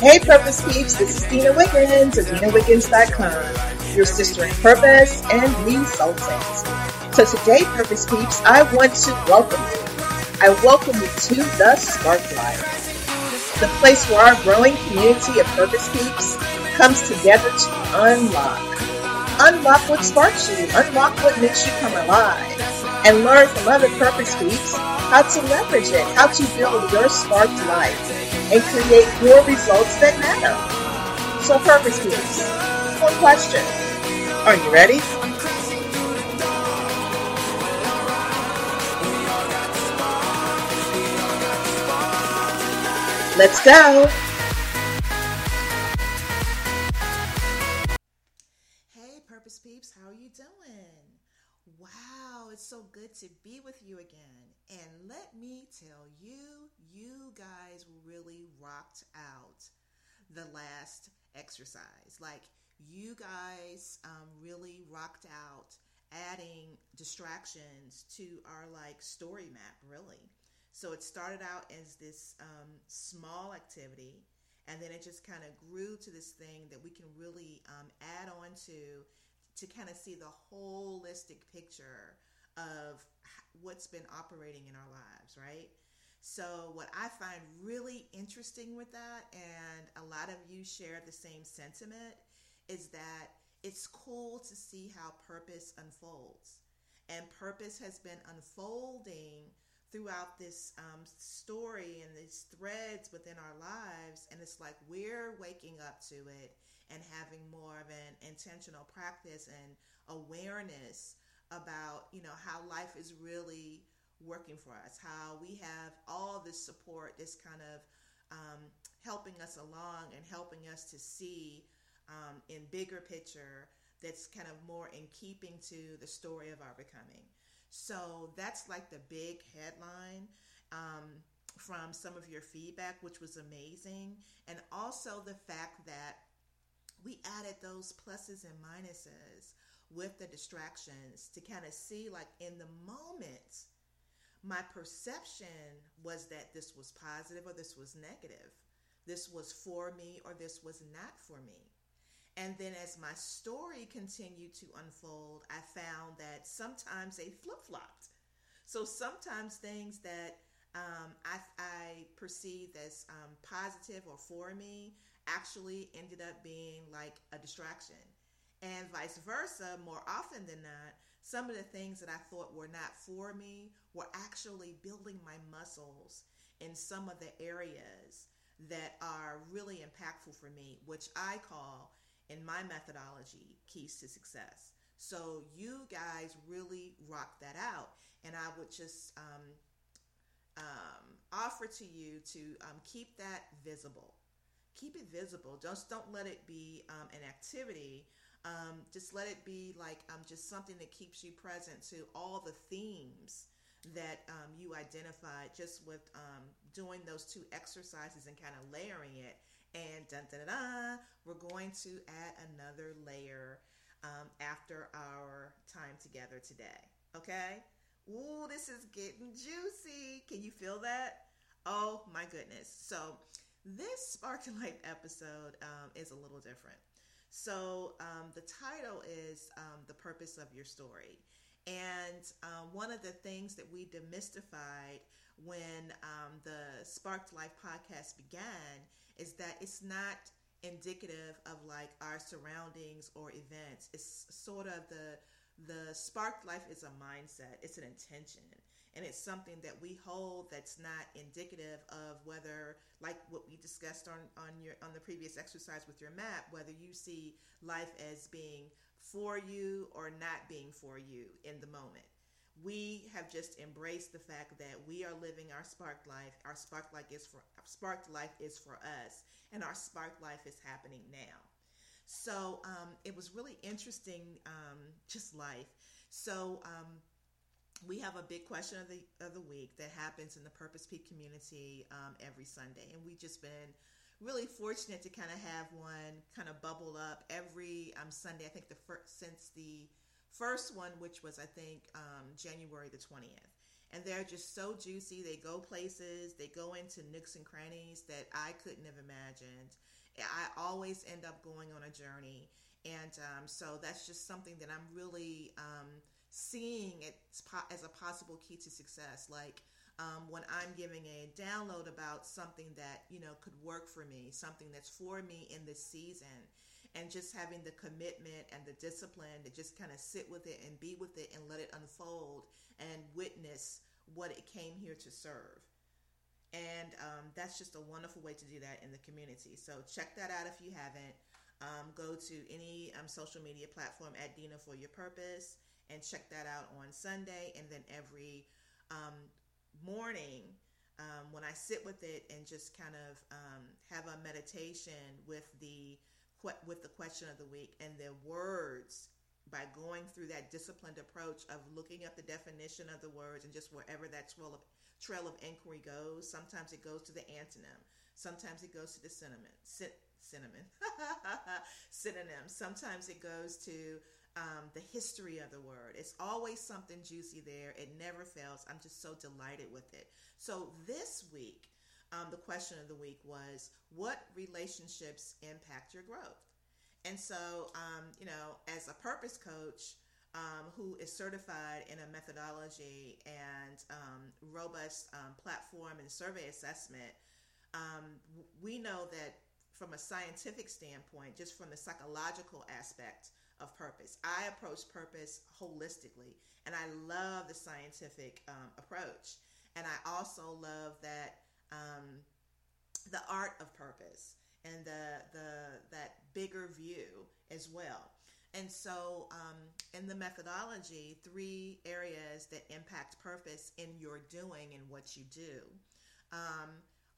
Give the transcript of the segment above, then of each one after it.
Hey, Purpose Peeps, this is Dina Wiggins of DinaWiggins.com, your sister in purpose and resultant. So today, Purpose Peeps, I want to welcome you. I welcome you to the Sparked Life, the place where our growing community of Purpose Peeps comes together to unlock. Unlock what sparks you, unlock what makes you come alive, and learn from other Purpose Peeps how to leverage it, how to build your sparked life and create more results that matter. So purpose peeps, one question. Are you ready? Let's go. Guys really rocked out the last exercise. Like, you guys um, really rocked out adding distractions to our like story map, really. So it started out as this um, small activity, and then it just kind of grew to this thing that we can really um, add on to to kind of see the holistic picture of what's been operating in our lives, right? So, what I find really interesting with that, and a lot of you share the same sentiment, is that it's cool to see how purpose unfolds. And purpose has been unfolding throughout this um, story and these threads within our lives. And it's like we're waking up to it and having more of an intentional practice and awareness about you know how life is really working for us how we have all this support this kind of um, helping us along and helping us to see um, in bigger picture that's kind of more in keeping to the story of our becoming. So that's like the big headline um, from some of your feedback which was amazing. And also the fact that we added those pluses and minuses with the distractions to kind of see like in the moment my perception was that this was positive or this was negative. This was for me or this was not for me. And then as my story continued to unfold i found that sometimes they flip-flopped. So sometimes things that um, I, I perceived as um, positive or for me actually ended up being like a distraction. And vice versa, more often than not, some of the things that I thought were not for me were actually building my muscles in some of the areas that are really impactful for me, which I call in my methodology keys to success. So you guys really rock that out, and I would just um, um, offer to you to um, keep that visible. Keep it visible. Just don't let it be um, an activity um, just let it be like um, just something that keeps you present to all the themes that um, you identified just with um, doing those two exercises and kind of layering it. And dun, dun, dun, dun, we're going to add another layer um, after our time together today. Okay? Ooh, this is getting juicy. Can you feel that? Oh my goodness. So, this Sparked Life episode um, is a little different. So um, the title is um, The Purpose of Your Story. And um, one of the things that we demystified when um, the Sparked Life podcast began is that it's not indicative of like our surroundings or events. It's sort of the the sparked life is a mindset. It's an intention and it's something that we hold that's not indicative of whether like what we discussed on on your on the previous exercise with your map whether you see life as being for you or not being for you in the moment. We have just embraced the fact that we are living our sparked life our sparked life is for sparked life is for us and our sparked life is happening now. So um, it was really interesting um, just life. So um, we have a big question of the of the week that happens in the Purpose Peeps community um, every Sunday, and we've just been really fortunate to kind of have one kind of bubble up every um, Sunday. I think the first since the first one, which was I think um, January the twentieth, and they're just so juicy. They go places, they go into nooks and crannies that I couldn't have imagined. I always end up going on a journey, and um, so that's just something that I'm really um, seeing it as a possible key to success. Like um, when I'm giving a download about something that you know could work for me, something that's for me in this season, and just having the commitment and the discipline to just kind of sit with it and be with it and let it unfold and witness what it came here to serve. And um, that's just a wonderful way to do that in the community. So check that out if you haven't. Um, go to any um, social media platform at Dina for Your Purpose and check that out on Sunday. And then every um, morning, um, when I sit with it and just kind of um, have a meditation with the with the question of the week and the words by going through that disciplined approach of looking up the definition of the words and just wherever that trail of, trail of inquiry goes. Sometimes it goes to the antonym. Sometimes it goes to the cinnamon. cinnamon. synonym. Sometimes it goes to um, the history of the word. It's always something juicy there. It never fails. I'm just so delighted with it. So this week, um, the question of the week was what relationships impact your growth? And so, um, you know, as a purpose coach um, who is certified in a methodology and um, robust um, platform and survey assessment, we know that from a scientific standpoint, just from the psychological aspect of purpose, I approach purpose holistically. And I love the scientific approach. And I also love that um, the art of purpose and the the that bigger view as well. And so, um, in the methodology, three areas that impact purpose in your doing and what you do um,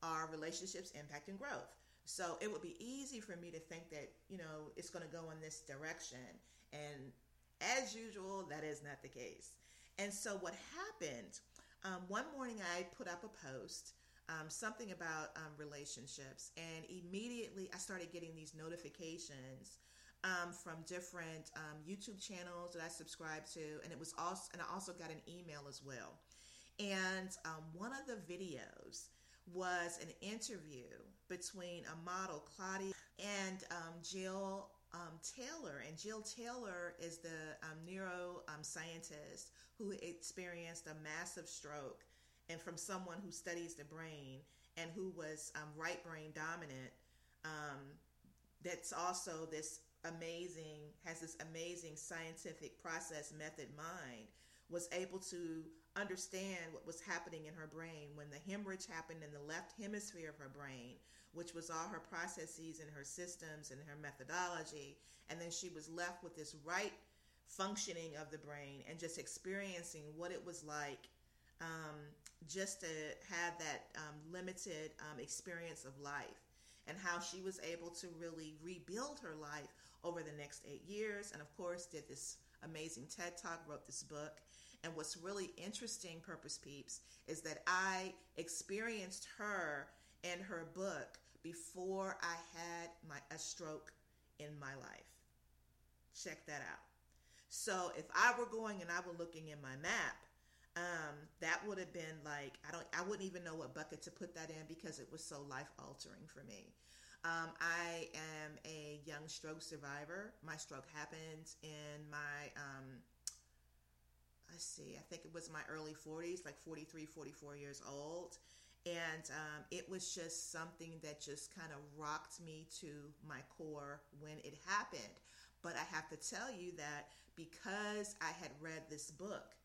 are relationships, impact, and growth. So it would be easy for me to think that you know it's going to go in this direction, and as usual, that is not the case. And so what happened? Um, one morning, I put up a post um, something about um, relationships, and immediately I started getting these notifications um, from different um, YouTube channels that I subscribe to, and it was also, and I also got an email as well. And um, one of the videos was an interview between a model, Claudia, and um, Jill um, Taylor. And Jill Taylor is the um, neuroscientist who experienced a massive stroke and from someone who studies the brain and who was um, right brain dominant. Um, that's also this amazing, has this amazing scientific process method mind, was able to understand what was happening in her brain when the hemorrhage happened in the left hemisphere of her brain, which was all her processes and her systems and her methodology. And then she was left with this right functioning of the brain and just experiencing what it was like um, just to have that um, limited um, experience of life and how she was able to really rebuild her life over the next eight years. And of course, did this amazing TED Talk, wrote this book. And what's really interesting, Purpose Peeps, is that I experienced her and her book before I had my a stroke in my life. Check that out. So if I were going and I were looking in my map um, that would have been like I don't I wouldn't even know what bucket to put that in because it was so life altering for me. Um, I am a young stroke survivor. My stroke happened in my um, let's see, I think it was my early 40s, like 43, 44 years old. And um, it was just something that just kind of rocked me to my core when it happened. But I have to tell you that because I had read this book,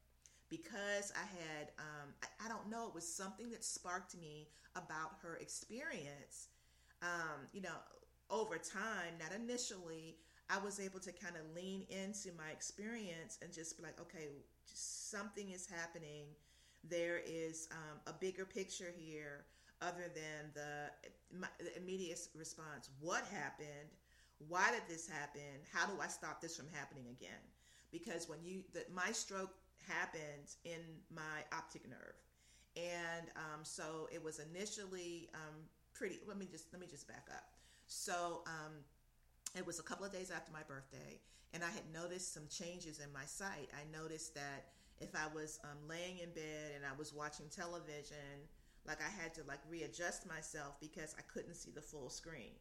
because I had, um, I, I, don't know, it was something that sparked me about her experience. Um, you know, over time, not initially, I was able to kind of lean into my experience and just be like, okay, something is happening. There is um, a bigger picture here other than the, my, the immediate response. What happened? Why did this happen? How do I stop this from happening again? Because when you, the, my stroke happened in my optic nerve, and um, so it was initially um, pretty. Let me just let me just back up. So um, it was a couple of days after my birthday, and I had noticed some changes in my sight. I noticed that If I was um, laying in bed and I was watching television, like I had to like readjust myself because I couldn't see the full screen.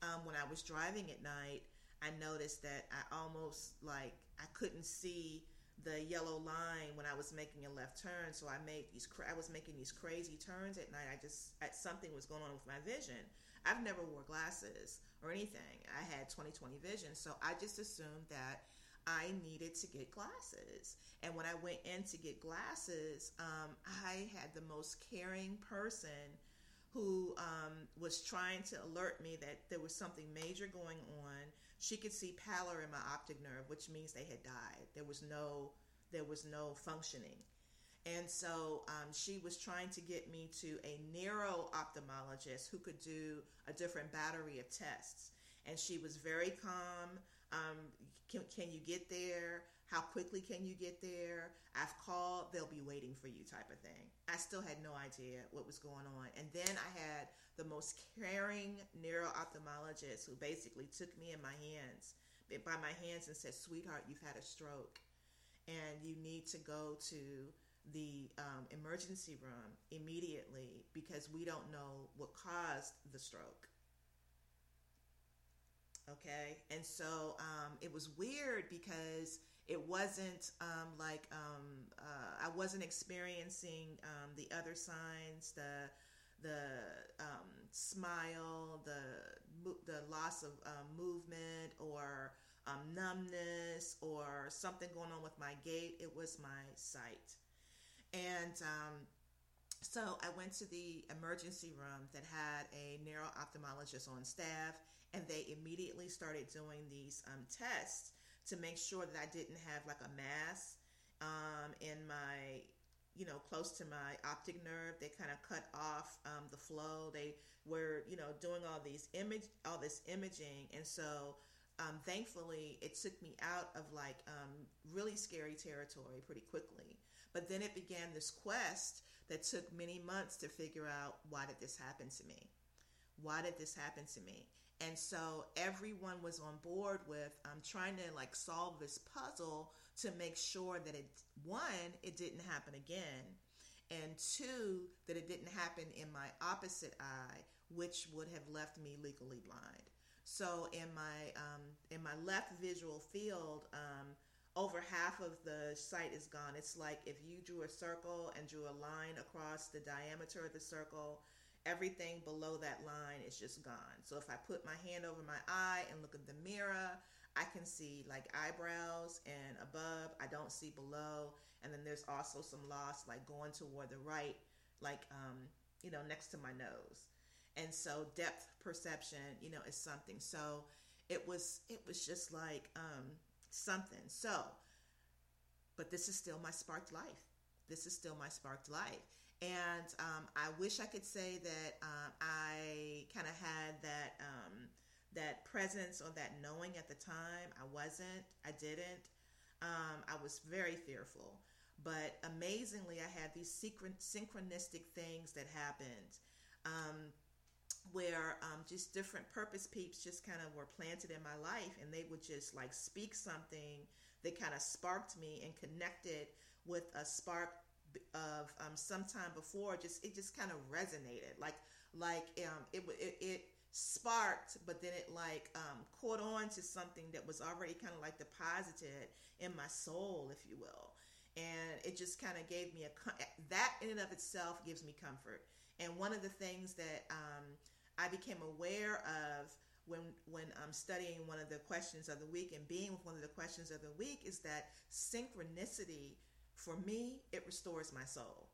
Um, when I was driving at night, I noticed that I almost like I couldn't see the yellow line when I was making a left turn. So I made these I was making these crazy turns at night. I just something was going on with my vision. I've never wore glasses or anything. I had 20/20 vision, so I just assumed that I needed to get glasses. And when I went in to get glasses, um, I had the most caring person who um, was trying to alert me that there was something major going on. She could see pallor in my optic nerve, which means they had died. There was no there was no functioning. And so um, she was trying to get me to a neuro ophthalmologist who could do a different battery of tests. And she was very calm. Um, can, can you get there? How quickly can you get there? I've called, they'll be waiting for you, type of thing. I still had no idea what was going on. And then I had the most caring neuro ophthalmologist who basically took me in my hands, by my hands, and said, Sweetheart, you've had a stroke and you need to go to the um, emergency room immediately because we don't know what caused the stroke. Okay, and so um, it was weird because it wasn't um, like um, uh, I wasn't experiencing um, the other signs, the the um, smile, the the loss of um, movement, or numbness, or something going on with my gait. It was my sight, and so I went to the emergency room that had a neuro ophthalmologist on staff and they immediately started doing these um, tests to make sure that I didn't have like a mass um, in my, you know, close to my optic nerve. They kind of cut off um, the flow. They were, you know, doing all these image, all this imaging, and so um, thankfully it took me out of like um, really scary territory pretty quickly. But then it began this quest that took many months to figure out why did this happen to me? Why did this happen to me? and so everyone was on board with um, trying to like solve this puzzle to make sure that it one it didn't happen again and two that it didn't happen in my opposite eye which would have left me legally blind so in my um, in my left visual field um, over half of the sight is gone it's like if you drew a circle and drew a line across the diameter of the circle everything below that line is just gone. So if I put my hand over my eye and look at the mirror, I can see like eyebrows and above. I don't see below. And then there's also some loss like going toward the right, like um, you know, next to my nose. And so depth perception, you know, is something. So it was it was just like um something. So but this is still my sparked life. This is still my sparked life. And um, I wish I could say that um, I kind of had that um, that presence or that knowing at the time. I wasn't. I didn't. Um, I was very fearful. But amazingly, I had these secret, synchronistic things that happened um, where um, just different purpose peeps just kind of were planted in my life and they would just like speak something that kind of sparked me and connected with a spark of um, some time before just it just kind of resonated. Like like um, it, it, it sparked but then it like um, caught on to something that was already kind of like deposited in my soul if you will. And it just kind of gave me a that in and of itself gives me comfort and one of the things that um, i became aware of when when I'm studying one of the questions of the week and being with one of the questions of the week is that synchronicity for me, it restores my soul.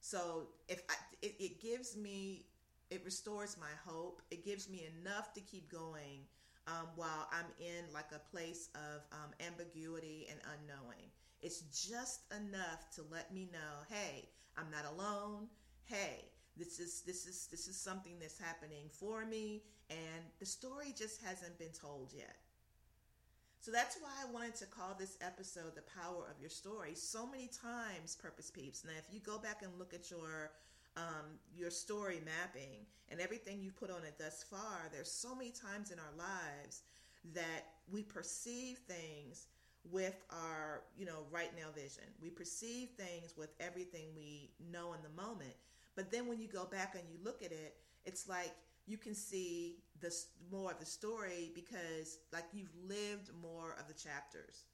So if I, it, it gives me, it restores my hope. It gives me enough to keep going um, while I'm in like a place of um, ambiguity and unknowing. It's just enough to let me know, hey, I'm not alone. Hey, this is this is this is something that's happening for me, and the story just hasn't been told yet. So that's why I wanted to call this episode The Power of Your Story. So many times, Purpose Peeps. Now, if you go back and look at your um, your story mapping and everything you put on it thus far, there's so many times in our lives that we perceive things with our, you know, right now vision. We perceive things with everything we know in the moment. But then when you go back and you look at it, it's like you can see the more of the story because like you've lived more of the chapters.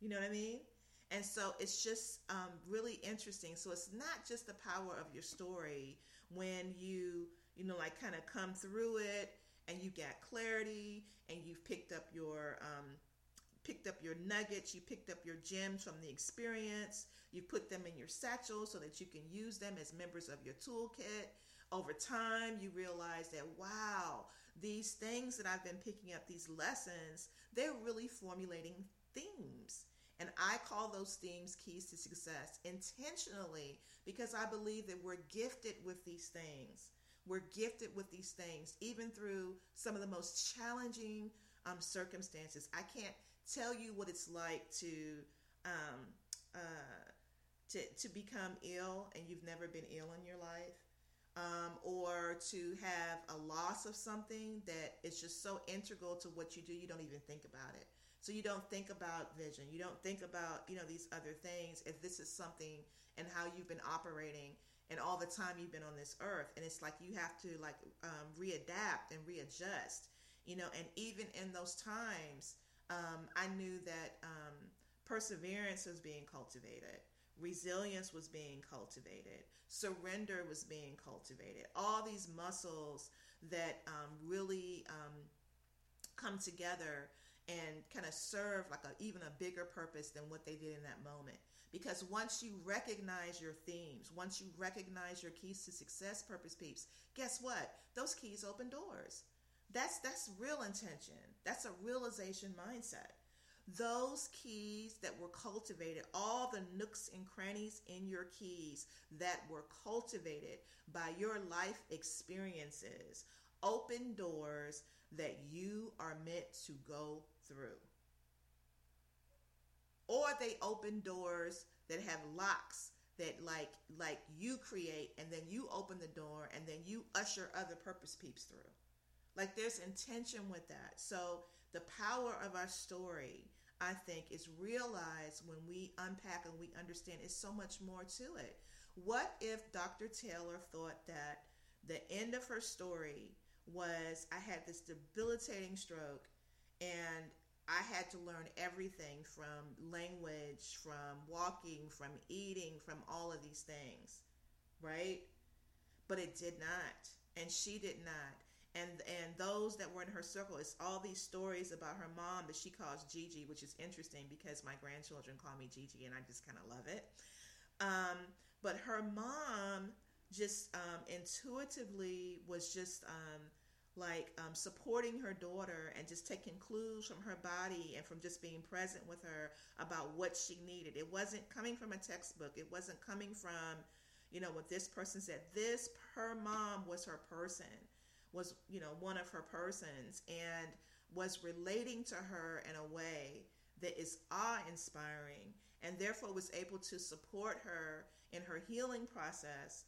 You know what I mean? And so it's just um, really interesting. So it's not just the power of your story when you, you know, like kind of come through it and you got clarity and you've picked up your um, picked up your nuggets, you picked up your gems from the experience, you put them in your satchel so that you can use them as members of your toolkit. Over time, you realize that wow, these things that I've been picking up, these lessons, they're really formulating themes. And I call those themes keys to success intentionally because I believe that we're gifted with these things. We're gifted with these things, even through some of the most challenging um, circumstances. I can't tell you what it's like to um, uh, to to become ill and you've never been ill in your life, um, or to have a loss of something that is just so integral to what you do, you don't even think about it. So you don't think about vision. You don't think about you know these other things. If this is something and how you've been operating and all the time you've been on this earth, and it's like you have to like um, readapt and readjust. You know, and even in those times, um, I knew that um, perseverance was being cultivated, resilience was being cultivated, surrender was being cultivated. All these muscles that um, really um, come together and kind of serve like a, even a bigger purpose than what they did in that moment. Because once you recognize your themes, once you recognize your keys to success, purpose peeps, guess what? Those keys open doors. That's that's real intention. That's a realization mindset. Those keys that were cultivated, all the nooks and crannies in your keys that were cultivated by your life experiences, open doors that you are meant to go through. Or they open doors that have locks that like like you create and then you open the door and then you usher other purpose peeps through. Like there's intention with that. So the power of our story, I think, is realized when we unpack and we understand it's so much more to it. What if Dr. Taylor thought that the end of her story was I had this debilitating stroke and I had to learn everything from language, from walking, from eating, from all of these things, right? But it did not. And she did not and and those that were in her circle it's all these stories about her mom that she calls Gigi which is interesting because my grandchildren call me Gigi and I just kind of love it. Um, but her mom just um, intuitively was just um, like um, supporting her daughter and just taking clues from her body and from just being present with her about what she needed. It wasn't coming from a textbook. It wasn't coming from you know what this person said. This her mom was her person was, you know, one of her persons and was relating to her in a way that is awe inspiring and therefore was able to support her in her healing process,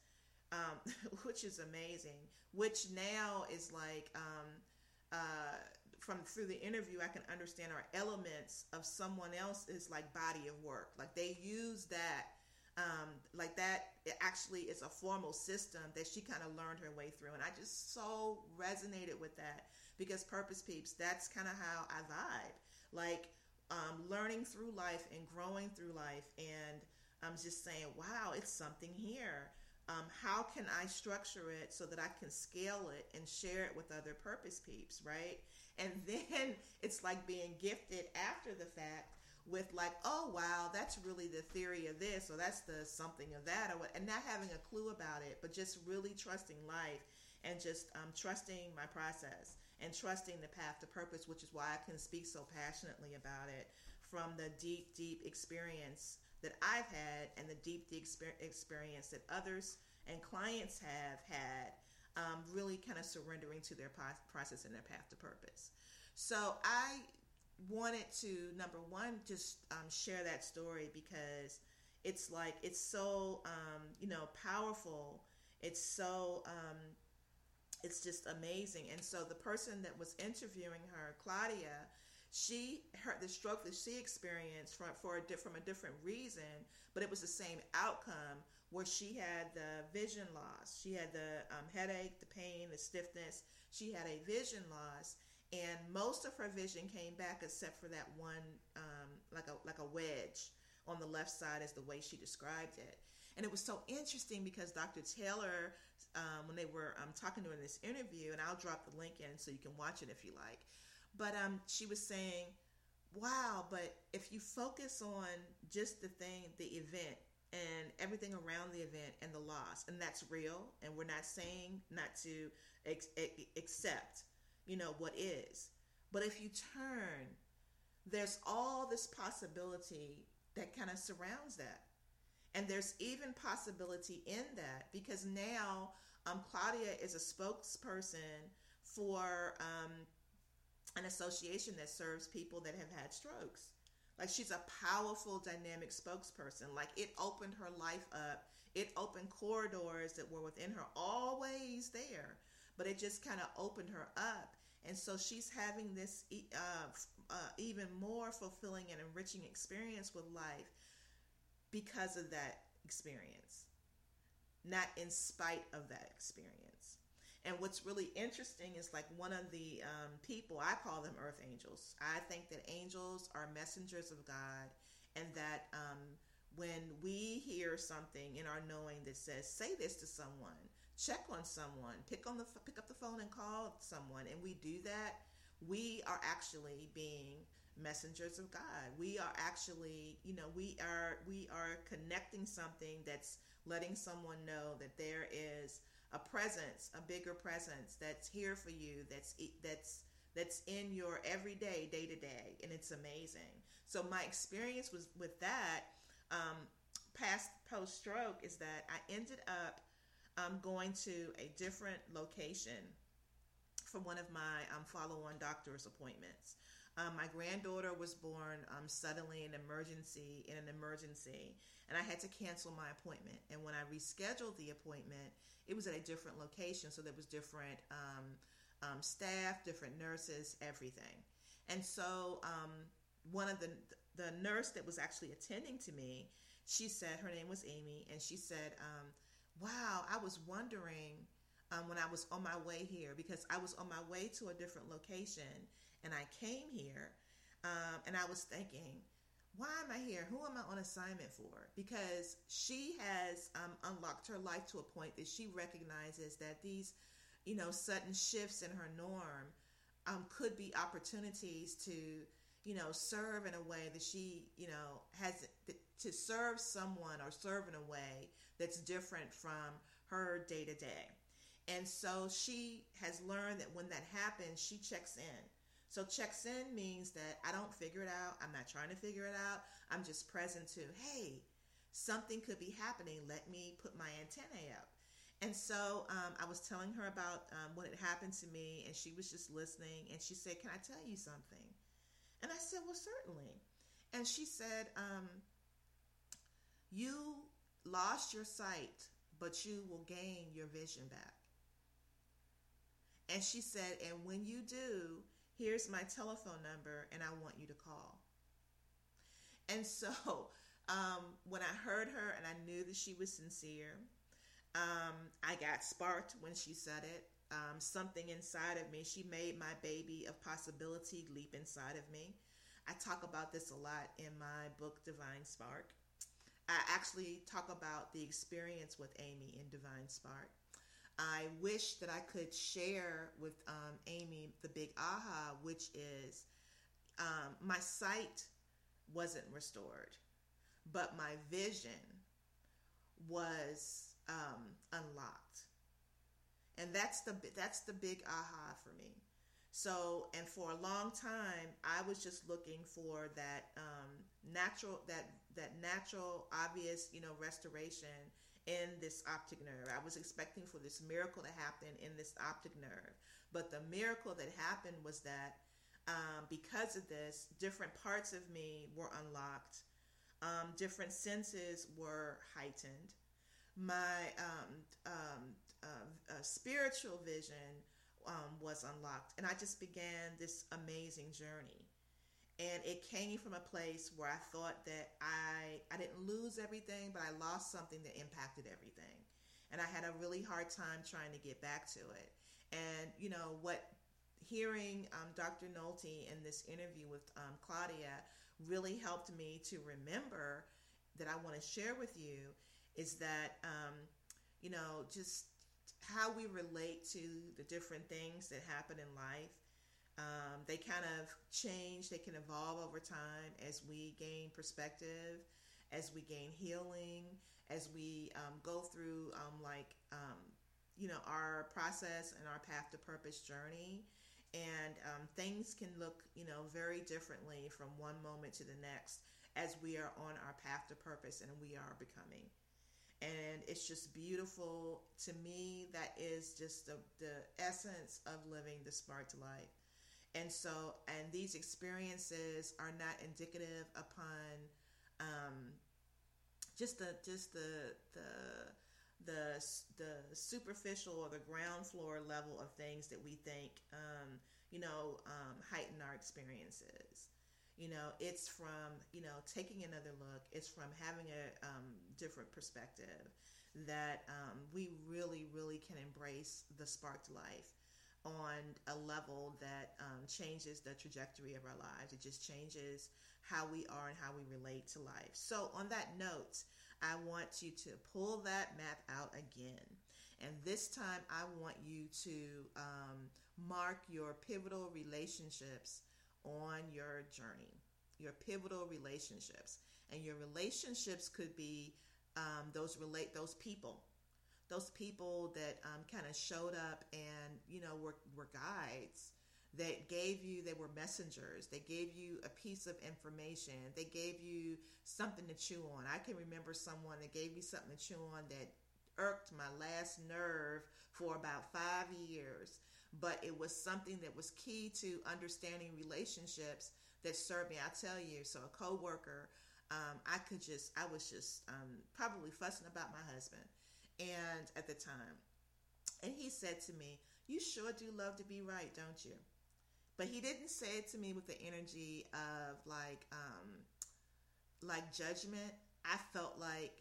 um, which is amazing. Which now is like, um, uh, from through the interview, I can understand are elements of someone else's like body of work. Like they use that um, like that it actually is a formal system that she kind of learned her way through and i just so resonated with that because purpose peeps that's kind of how i vibe. Like um, learning through life and growing through life and i'm just saying wow it's something here. Um, how can i structure it so that i can scale it and share it with other purpose peeps right? And then it's like being gifted after the fact with like, oh wow, that's really the theory of this, or that's the something of that, or what, and not having a clue about it, but just really trusting life and just um, trusting my process and trusting the path to purpose, which is why I can speak so passionately about it from the deep, deep experience that I've had and the deep, deep experience that others and clients have had, um, really kind of surrendering to their process and their path to purpose. So I wanted to number one just um, share that story because it's like it's so um, you know powerful it's so um, it's just amazing and so the person that was interviewing her claudia she her the stroke that she experienced from for a from a different reason, but it was the same outcome where she had the vision loss. She had the um, headache, the pain, the stiffness. She had a vision loss, and most of her vision came back except for that one, um, like a like a wedge on the left side, is the way she described it. And it was so interesting because Dr. Taylor, um, when they were um, talking to her in this interview, and I'll drop the link in so you can watch it if you like. But um, she was saying, "Wow, but if you focus on just the thing, the event, and everything around the event and the loss, and that's real, and we're not saying not to ex- accept, you know, what is. But if you turn, there's all this possibility that kind of surrounds that." And there's even possibility in that because now um, Claudia is a spokesperson for um, an association that serves people that have had strokes. Like she's a powerful, dynamic spokesperson. Like it opened her life up. It opened corridors that were within her, always there, but it just kind of opened her up. And so she's having this uh, uh, even more fulfilling and enriching experience with life because of that experience, not in spite of that experience. And what's really interesting is like one of the um, people, I call them earth angels. I think that angels are messengers of God, and that um, when we hear something in our knowing that says, say this to someone, check on someone, pick on the pick up the phone and call someone, and we do that, we are actually being messengers of God. We are actually, you know, we are we are connecting something that's letting someone know that there is a presence, a bigger presence that's here for you, that's that's that's in your everyday, day to day, and it's amazing. So my experience was with that um, past post stroke is that I ended up um, going to a different location for one of my um, follow on doctor's appointments. Um, my granddaughter was born um, suddenly in emergency in an emergency, and I had to cancel my appointment. And when I rescheduled the appointment, it was at a different location, so there was different um, um staff, different nurses, everything. And so um, one of the the nurse that was actually attending to me, she said her name was Amy, and she said, um, "Wow, I was wondering." when I was on my way here, because I was on my way to a different location, and I came here um, and I was thinking, why am I here? Who am I on assignment for? Because she has um, unlocked her life to a point that she recognizes that these, you know, sudden shifts in her norm um, could be opportunities to, you know, serve in a way that she, you know, has to serve someone or serve in a way that's different from her day to day. And so she has learned that when that happens, she checks in so checks in means that I don't figure it out. I'm not trying to figure it out. I'm just present to, hey, something could be happening. Let me put my antennae up. And so um, I was telling her about um, what had happened to me, and she was just listening. And she said, Can I tell you something? And I said, Well, certainly. And she said, um, You lost your sight, but you will gain your vision back. And she said, And when you do, here's my telephone number and I want you to call. And so um, when I heard her and I knew that she was sincere, um, I got sparked when she said it. Um, something inside of me, she made my baby of possibility leap inside of me. I talk about this a lot in my book, Divine Spark. I actually talk about the experience with Amy in Divine Spark. I wish that I could share with um, Amy the big aha, which is um, my sight wasn't restored, but my vision was um, unlocked, and that's the that's the big aha for me. So, and for a long time, I was just looking for that um, natural that that natural obvious you know restoration in this optic nerve. I was expecting for this miracle to happen in this optic nerve. But the miracle that happened was that um, because of this, different parts of me were unlocked, um, different senses were heightened. My um, um uh, uh, spiritual vision um, was unlocked, and I just began this amazing journey. And it came from a place where I thought that I I didn't lose everything, but I lost something that impacted everything, and I had a really hard time trying to get back to it. And you know what? Hearing um, Dr. Bolte in this interview with um, Claudia really helped me to remember that I want to share with you is that um, you know just how we relate to the different things that happen in life um, they kind of change, they can evolve over time as we gain perspective, as we gain healing, as we um, go through, um, like, um, you know, our process and our path to purpose journey. And um, things can look, you know, very differently from one moment to the next as we are on our path to purpose and we are becoming. And it's just beautiful to me. That is just the, the essence of living the smart life and so and these experiences are not indicative upon um, just the just the the the the superficial or the ground floor level of things that we think um, you know um, heighten our experiences. You know it's from you know taking another look. It's from having a um, different perspective that um, we really really can embrace the sparked life on a level that um, changes the trajectory of our lives. It just changes how we are and how we relate to life. So, on that note, I want you to pull that map out again. And this time, I want you to um, mark your pivotal relationships on your journey, your pivotal relationships. And your relationships could be um, those relate those people those people that um, kind of showed up and you know were, were guides that gave you they were messengers. They gave you a piece of information. They gave you something to chew on. I can remember someone that gave me something to chew on that irked my last nerve for about five years but it was something that was key to understanding relationships that served me. I tell you so a coworker um, i could just i was just um, probably fussing about my husband and at the time. And he said to me, You sure do love to be right, don't you? But he didn't say it to me with the energy of like um like judgment. I felt like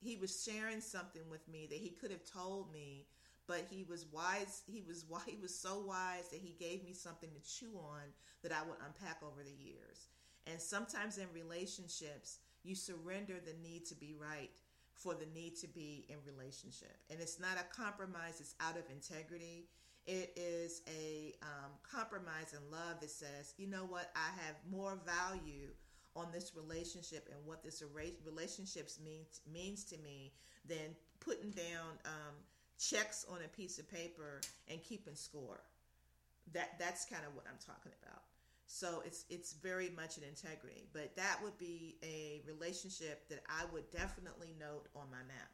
he was sharing something with me that he could have told me, but he was wise. He was why he was so wise that he gave me something to chew on that I would unpack over the years. And sometimes in relationships, you surrender the need to be right for the need to be in relationship. And it's not a compromise, it's out of integrity. It is a um, compromise in love that says, you know what, I have more value on this relationship and what this relationships means means to me than putting down um, checks on a piece of paper and keeping score. That that's kind of what I'm talking about. So it's it's very much an integrity, but that would be a relationship that I would definitely note on my map.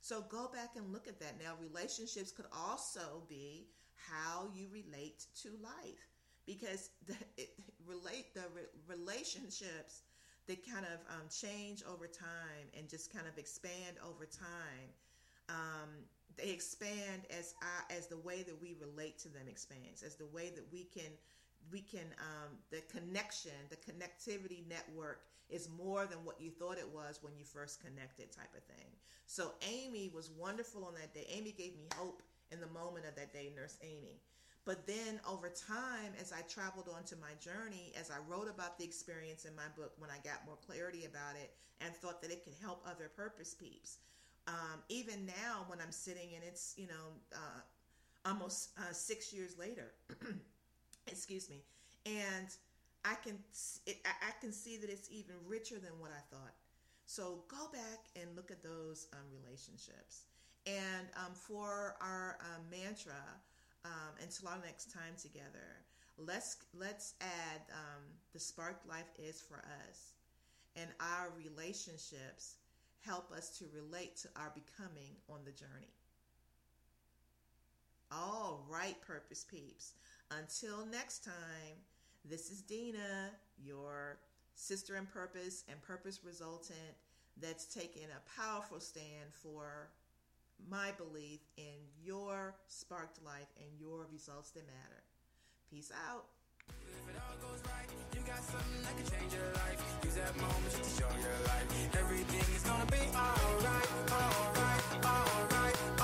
So go back and look at that. Now, relationships could also be how you relate to life, because the it, relate the re, relationships that kind of um, change over time and just kind of expand over time. Um, they expand as I, as the way that we relate to them expands, as the way that we can we can um, the connection the connectivity network is more than what you thought it was when you first connected type of thing. So amy was wonderful on that day. Amy gave me hope in the moment of that day nurse amy. But then over time as i traveled onto my journey as i wrote about the experience in my book when i got more clarity about it and thought that it could help other purpose peeps um, even now when i'm sitting and it's you know uh, almost uh, six years later excuse me. And i can it, i can see that it's even richer than what i thought. So go back and look at those um, relationships. And um, for our um, mantra um, until our next time together let's let's add um, the sparked life is for us. And our relationships help us to relate to our becoming on the journey. All right purpose peeps until next time, this is Dina, your sister in purpose and purpose resultant that's taking a powerful stand for my belief in your sparked life and your results that matter. Peace out. If it all goes right, you got something that can change your life. Use that moment to show your life. Everything is gonna be alright, alright, alright.